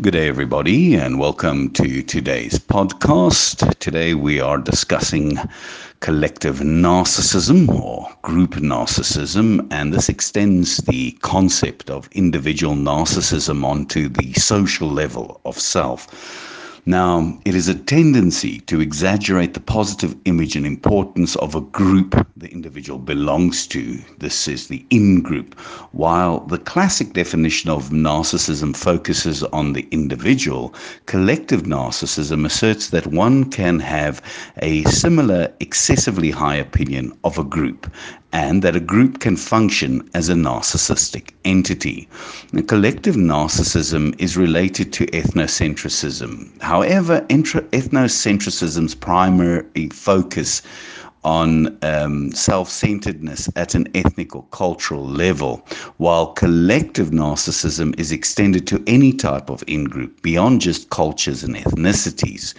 Good day, everybody, and welcome to today's podcast. Today we are discussing collective narcissism or group narcissism, and this extends the concept of individual narcissism onto the social level of self. Now, it is a tendency to exaggerate the positive image and importance of a group the individual belongs to. This is the in group. While the classic definition of narcissism focuses on the individual, collective narcissism asserts that one can have a similar excessively high opinion of a group and that a group can function as a narcissistic entity. The collective narcissism is related to ethnocentrism. However, ethnocentrism's primary focus on um, self centeredness at an ethnic or cultural level, while collective narcissism is extended to any type of in group beyond just cultures and ethnicities.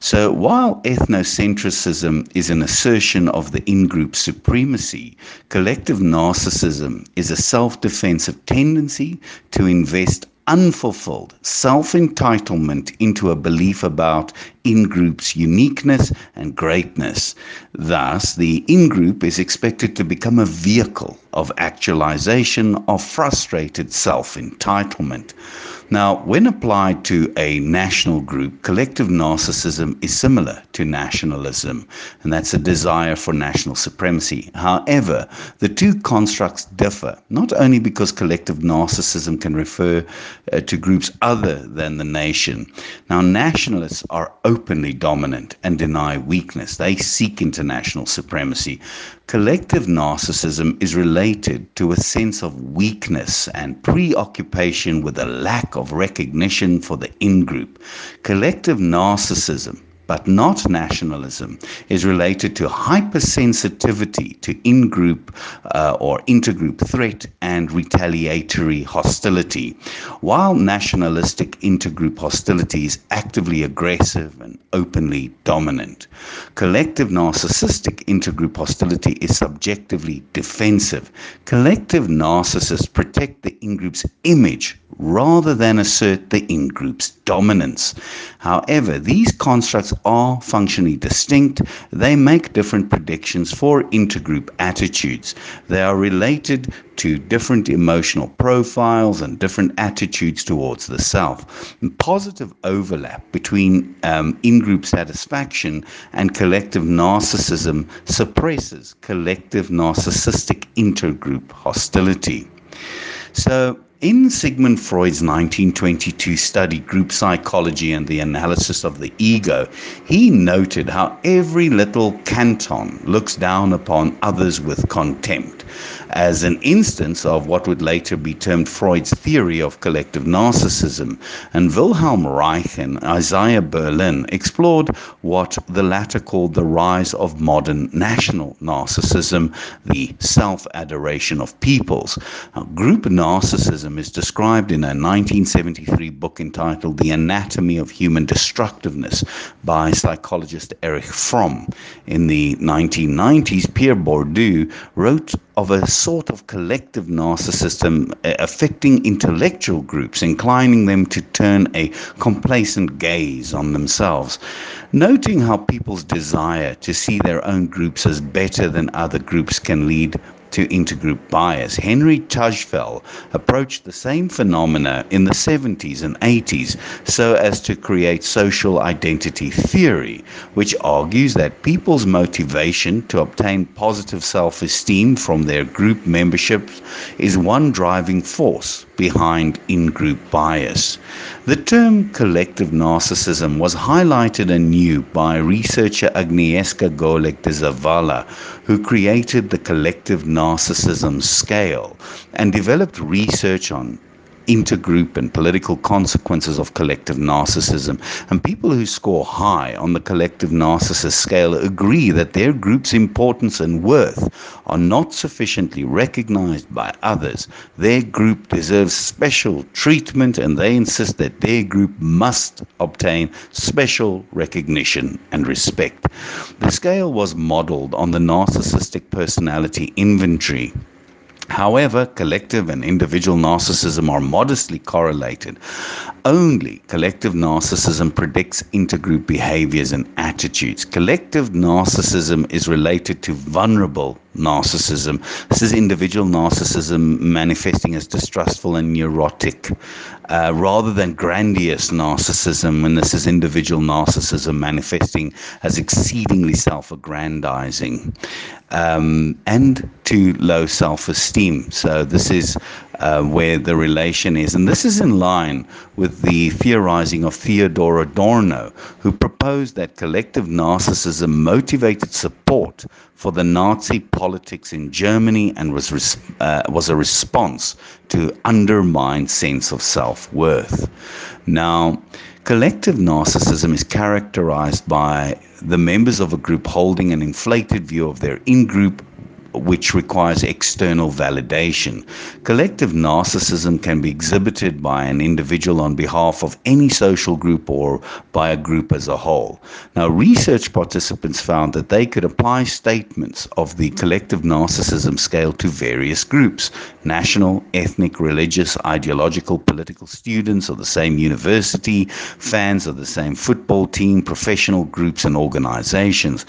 So, while ethnocentrism is an assertion of the in group supremacy, collective narcissism is a self defensive tendency to invest unfulfilled self entitlement into a belief about in group's uniqueness and greatness. Thus, the in group is expected to become a vehicle of actualization of frustrated self entitlement. Now, when applied to a national group, collective narcissism is similar to nationalism, and that's a desire for national supremacy. However, the two constructs differ, not only because collective narcissism can refer uh, to groups other than the nation. Now, nationalists are openly dominant and deny weakness, they seek international supremacy. Collective narcissism is related to a sense of weakness and preoccupation with a lack of recognition for the in group. Collective narcissism but not nationalism, is related to hypersensitivity to in group uh, or intergroup threat and retaliatory hostility, while nationalistic intergroup hostility is actively aggressive and openly dominant. Collective narcissistic intergroup hostility is subjectively defensive. Collective narcissists protect the in group's image rather than assert the in group's dominance. However, these constructs are functionally distinct. They make different predictions for intergroup attitudes. They are related to different emotional profiles and different attitudes towards the self. And positive overlap between um, in group satisfaction and collective narcissism suppresses collective narcissistic intergroup hostility. So, in Sigmund Freud's 1922 study, Group Psychology and the Analysis of the Ego, he noted how every little canton looks down upon others with contempt as an instance of what would later be termed Freud's theory of collective narcissism. And Wilhelm Reich and Isaiah Berlin explored what the latter called the rise of modern national narcissism, the self adoration of peoples. Now, group narcissism is described in a 1973 book entitled The Anatomy of Human Destructiveness by psychologist Erich Fromm. In the 1990s, Pierre Bourdieu wrote of a sort of collective narcissism uh, affecting intellectual groups, inclining them to turn a complacent gaze on themselves. Noting how people's desire to see their own groups as better than other groups can lead to intergroup bias. Henry Tajfel approached the same phenomena in the 70s and 80s so as to create social identity theory, which argues that people's motivation to obtain positive self esteem from their group membership is one driving force behind in group bias. The term collective narcissism was highlighted anew by researcher Agnieszka Golec de Zavala, who created the collective narcissism scale and developed research on intergroup and political consequences of collective narcissism. And people who score high on the collective narcissist scale agree that their group's importance and worth are not sufficiently recognized by others. Their group deserves special treatment and they insist that their group must obtain special recognition and respect. The scale was modeled on the narcissistic personality inventory However, collective and individual narcissism are modestly correlated. Only collective narcissism predicts intergroup behaviors and attitudes. Collective narcissism is related to vulnerable narcissism. This is individual narcissism manifesting as distrustful and neurotic, uh, rather than grandiose narcissism, when this is individual narcissism manifesting as exceedingly self aggrandizing um, and to low self esteem. So, this is uh, where the relation is. And this is in line with the theorizing of Theodor Adorno, who proposed that collective narcissism motivated support for the Nazi politics in Germany and was, res- uh, was a response to undermined sense of self worth. Now, collective narcissism is characterized by the members of a group holding an inflated view of their in group which requires external validation. Collective narcissism can be exhibited by an individual on behalf of any social group or by a group as a whole. Now, research participants found that they could apply statements of the collective narcissism scale to various groups national, ethnic, religious, ideological, political students of the same university, fans of the same football team, professional groups, and organizations.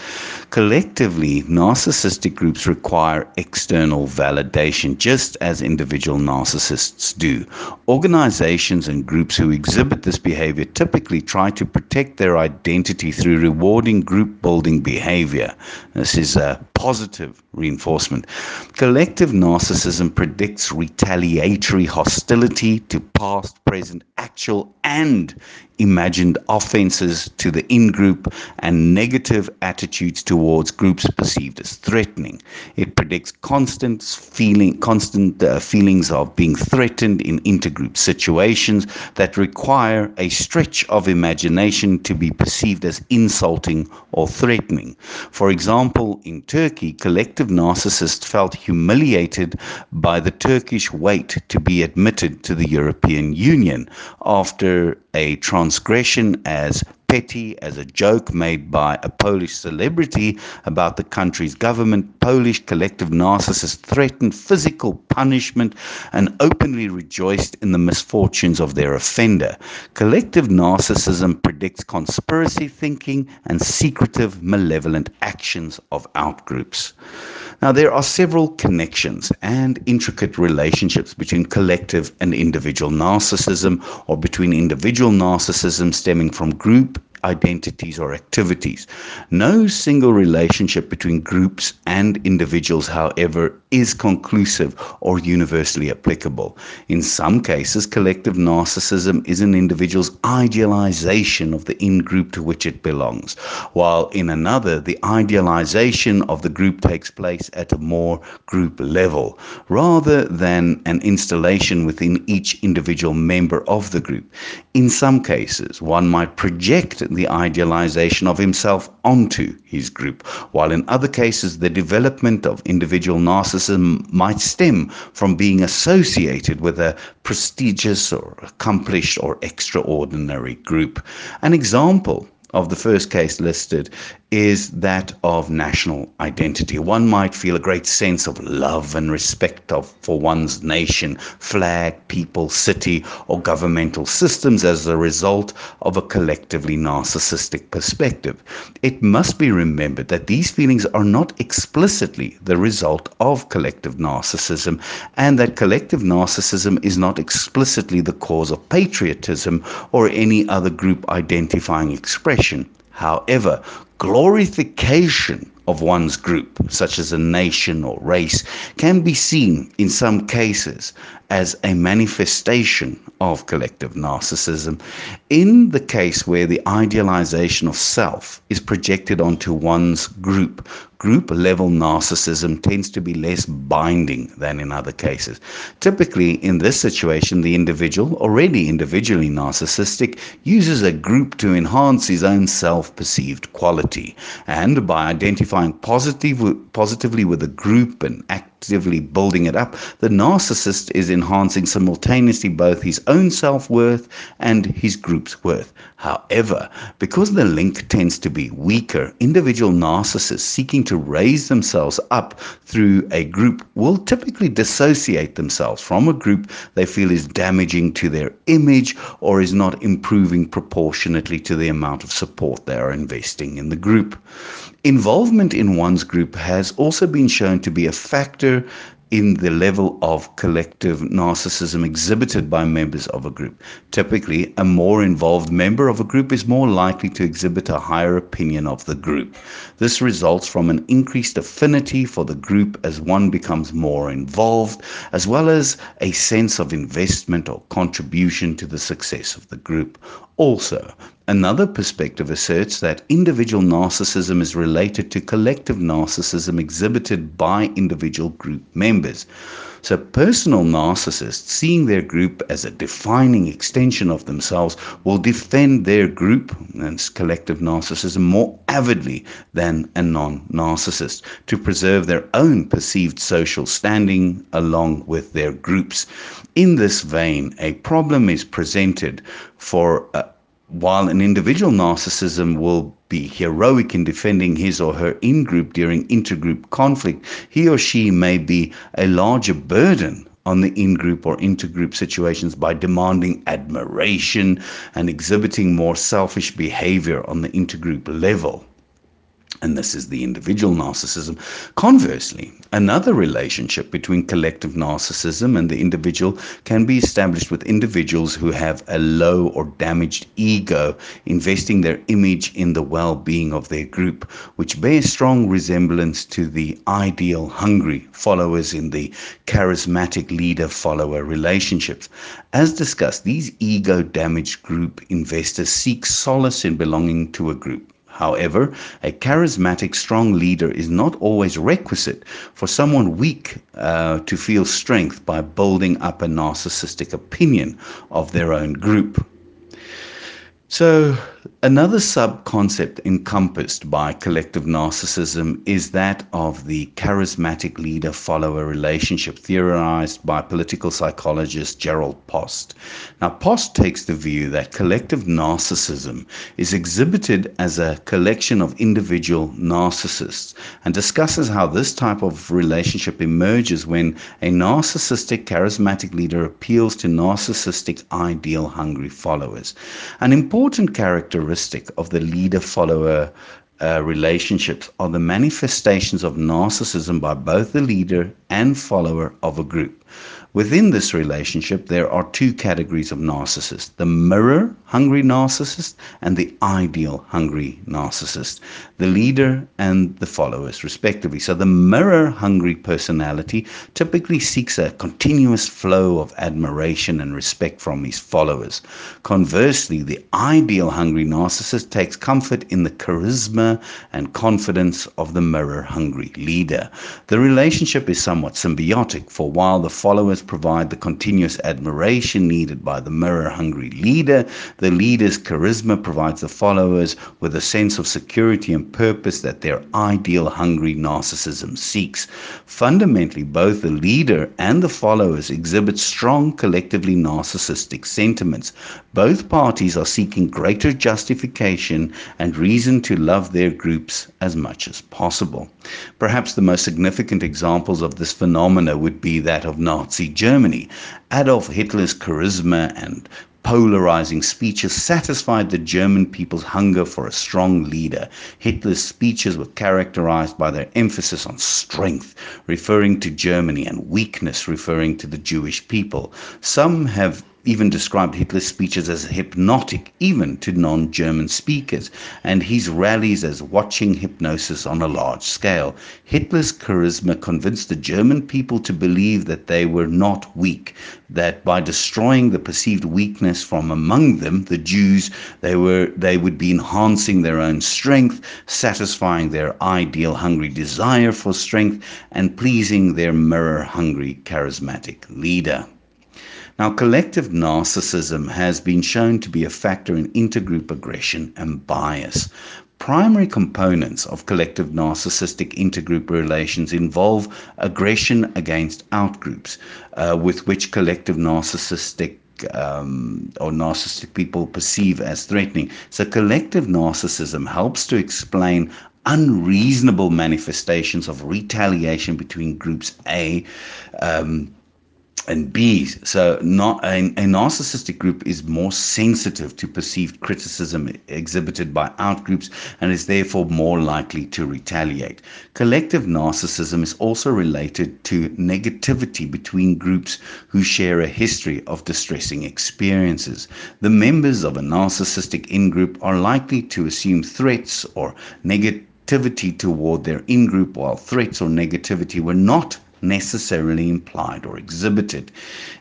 Collectively, narcissistic groups require require external validation, just as individual narcissists do. Organizations and groups who exhibit this behavior typically try to protect their identity through rewarding group building behavior. This is a positive reinforcement. Collective narcissism predicts retaliatory hostility to past, present, actual, and imagined offenses to the in group and negative attitudes towards groups perceived as threatening. It predicts constant feeling, constant uh, feelings of being threatened in intergroup situations that require a stretch of imagination to be perceived as insulting or threatening. For example, in Turkey, collective narcissists felt humiliated by the Turkish wait to be admitted to the European Union after a transgression as petty as a joke made by a Polish celebrity about the country's government. Polish collective narcissists threatened physical punishment and openly rejoiced in the misfortunes of their offender. Collective narcissism predicts conspiracy thinking and secretive, malevolent actions of outgroups. Now, there are several connections and intricate relationships between collective and individual narcissism, or between individual narcissism stemming from group identities or activities. No single relationship between groups and individuals, however, is conclusive or universally applicable. In some cases, collective narcissism is an individual's idealization of the in group to which it belongs, while in another, the idealization of the group takes place at a more group level, rather than an installation within each individual member of the group. In some cases, one might project the idealization of himself onto his group, while in other cases, the development of individual narcissism might stem from being associated with a prestigious or accomplished or extraordinary group. An example of the first case listed is that of national identity. One might feel a great sense of love and respect of, for one's nation, flag, people, city, or governmental systems as a result of a collectively narcissistic perspective. It must be remembered that these feelings are not explicitly the result of collective narcissism, and that collective narcissism is not explicitly the cause of patriotism or any other group identifying expression. However, glorification of one's group, such as a nation or race, can be seen in some cases as a manifestation of collective narcissism. In the case where the idealization of self is projected onto one's group, group level narcissism tends to be less binding than in other cases. Typically, in this situation, the individual, already individually narcissistic, uses a group to enhance his own self perceived quality. And by identifying positive, positively with a group and actively building it up, the narcissist is enhancing simultaneously both his own self worth and his group's worth. However, because the link tends to be weaker, individual narcissists seeking to raise themselves up through a group will typically dissociate themselves from a group they feel is damaging to their image or is not improving proportionately to the amount of support they are investing in the group. Involvement in one's group has also been shown to be a factor in the level of collective narcissism exhibited by members of a group. Typically, a more involved member of a group is more likely to exhibit a higher opinion of the group. This results from an increased affinity for the group as one becomes more involved, as well as a sense of investment or contribution to the success of the group. Also, Another perspective asserts that individual narcissism is related to collective narcissism exhibited by individual group members. So, personal narcissists, seeing their group as a defining extension of themselves, will defend their group and collective narcissism more avidly than a non narcissist to preserve their own perceived social standing along with their groups. In this vein, a problem is presented for. Uh, while an individual narcissism will be heroic in defending his or her in group during intergroup conflict, he or she may be a larger burden on the in group or intergroup situations by demanding admiration and exhibiting more selfish behavior on the intergroup level and this is the individual narcissism. Conversely, another relationship between collective narcissism and the individual can be established with individuals who have a low or damaged ego, investing their image in the well being of their group, which bears strong resemblance to the ideal hungry followers in the charismatic leader follower relationships. As discussed, these ego damaged group investors seek solace in belonging to a group However, a charismatic, strong leader is not always requisite for someone weak uh, to feel strength by building up a narcissistic opinion of their own group. So, Another sub concept encompassed by collective narcissism is that of the charismatic leader follower relationship, theorized by political psychologist Gerald Post. Now, Post takes the view that collective narcissism is exhibited as a collection of individual narcissists and discusses how this type of relationship emerges when a narcissistic charismatic leader appeals to narcissistic ideal hungry followers. An important character characteristic of the leader follower uh, relationships are the manifestations of narcissism by both the leader and follower of a group. Within this relationship, there are two categories of narcissists the mirror hungry narcissist and the ideal hungry narcissist, the leader and the followers, respectively. So, the mirror hungry personality typically seeks a continuous flow of admiration and respect from his followers. Conversely, the ideal hungry narcissist takes comfort in the charisma and confidence of the mirror hungry leader. The relationship is somewhat symbiotic, for while the followers provide the continuous admiration needed by the mirror hungry leader. The leader's charisma provides the followers with a sense of security and purpose that their ideal hungry narcissism seeks. Fundamentally, both the leader and the followers exhibit strong collectively narcissistic sentiments. Both parties are seeking greater justification and reason to love their groups as much as possible. Perhaps the most significant examples of this phenomena would be that of Nazi Germany. Adolf Hitler's charisma and polarizing speeches satisfied the German people's hunger for a strong leader. Hitler's speeches were characterized by their emphasis on strength, referring to Germany, and weakness, referring to the Jewish people. Some have even described Hitler's speeches as hypnotic, even to non German speakers, and his rallies as watching hypnosis on a large scale. Hitler's charisma convinced the German people to believe that they were not weak, that by destroying the perceived weakness from among them, the Jews, they, were, they would be enhancing their own strength, satisfying their ideal hungry desire for strength, and pleasing their mirror hungry charismatic leader. Now, collective narcissism has been shown to be a factor in intergroup aggression and bias. Primary components of collective narcissistic intergroup relations involve aggression against outgroups, uh, with which collective narcissistic um, or narcissistic people perceive as threatening. So, collective narcissism helps to explain unreasonable manifestations of retaliation between groups A. Um, and B's. So, not a, a, narcissistic group is more sensitive to perceived criticism exhibited by outgroups and is therefore more likely to retaliate. Collective narcissism is also related to negativity between groups who share a history of distressing experiences. The members of a narcissistic in group are likely to assume threats or negativity toward their in group, while threats or negativity were not necessarily implied or exhibited.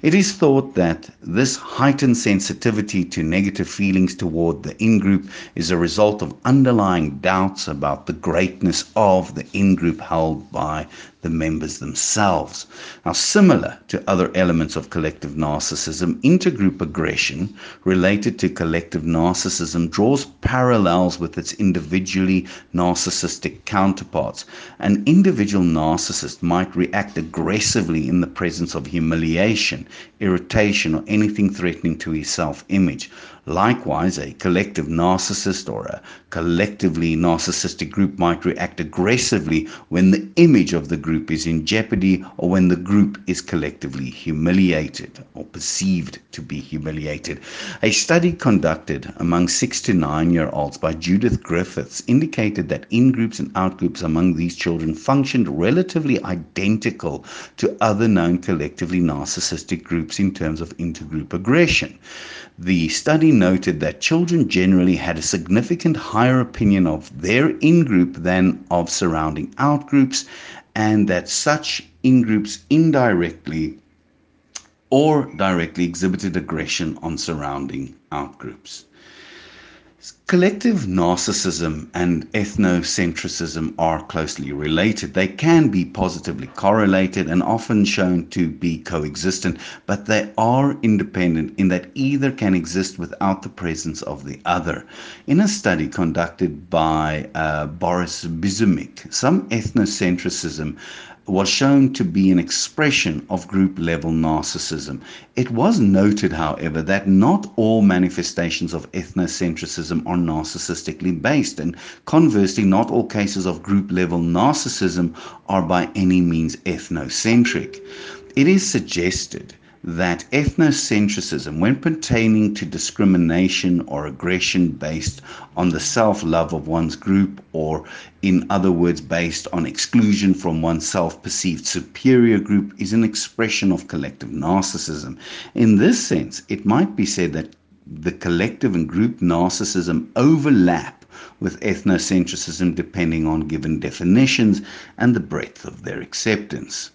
It is thought that this heightened sensitivity to negative feelings toward the in group is a result of underlying doubts about the greatness of the in group held by the members themselves. Now, similar to other elements of collective narcissism, intergroup aggression related to collective narcissism draws parallels with its individually narcissistic counterparts. An individual narcissist might react aggressively in the presence of humiliation, irritation, or anything threatening to his self image. Likewise, a collective narcissist or a collectively narcissistic group might react aggressively when the image of the group is in jeopardy or when the group is collectively humiliated or perceived to be humiliated. A study conducted among six to nine year olds by Judith Griffiths indicated that in groups and out groups among these children functioned relatively identical to other known collectively narcissistic groups in terms of intergroup aggression. The study noted that children generally had a significant higher opinion of their in group than of surrounding out groups, and that such in groups indirectly or directly exhibited aggression on surrounding out groups. Collective narcissism and ethnocentrism are closely related. They can be positively correlated and often shown to be coexistent, but they are independent in that either can exist without the presence of the other. In a study conducted by uh, Boris Bizumic, some ethnocentrism was shown to be an expression of group level narcissism. It was noted, however, that not all manifestations of ethnocentrism are narcissistically based, and conversely, not all cases of group level narcissism are by any means ethnocentric. It is suggested that ethnocentrism, when pertaining to discrimination or aggression based on the self love of one's group, or in other words, based on exclusion from one's self perceived superior group, is an expression of collective narcissism. In this sense, it might be said that the collective and group narcissism overlap with ethnocentrism depending on given definitions and the breadth of their acceptance.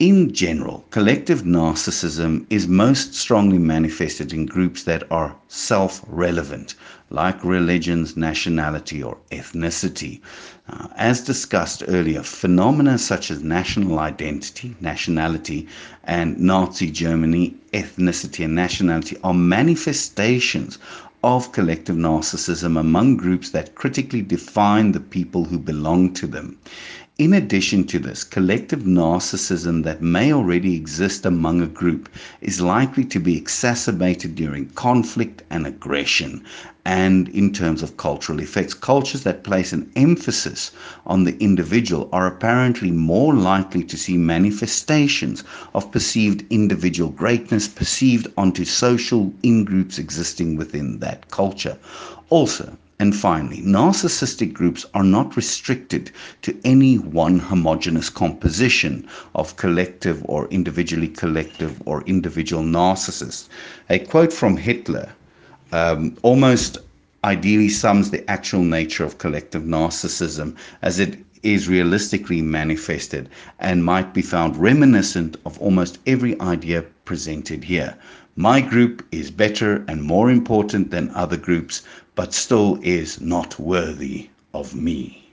In general, collective narcissism is most strongly manifested in groups that are self relevant, like religions, nationality, or ethnicity. Uh, as discussed earlier, phenomena such as national identity, nationality, and Nazi Germany, ethnicity, and nationality are manifestations of collective narcissism among groups that critically define the people who belong to them. In addition to this, collective narcissism that may already exist among a group is likely to be exacerbated during conflict and aggression, and in terms of cultural effects. Cultures that place an emphasis on the individual are apparently more likely to see manifestations of perceived individual greatness perceived onto social in groups existing within that culture. Also, and finally, narcissistic groups are not restricted to any one homogenous composition of collective or individually collective or individual narcissists. A quote from Hitler um, almost ideally sums the actual nature of collective narcissism as it is realistically manifested and might be found reminiscent of almost every idea presented here. My group is better and more important than other groups, but still is not worthy of me.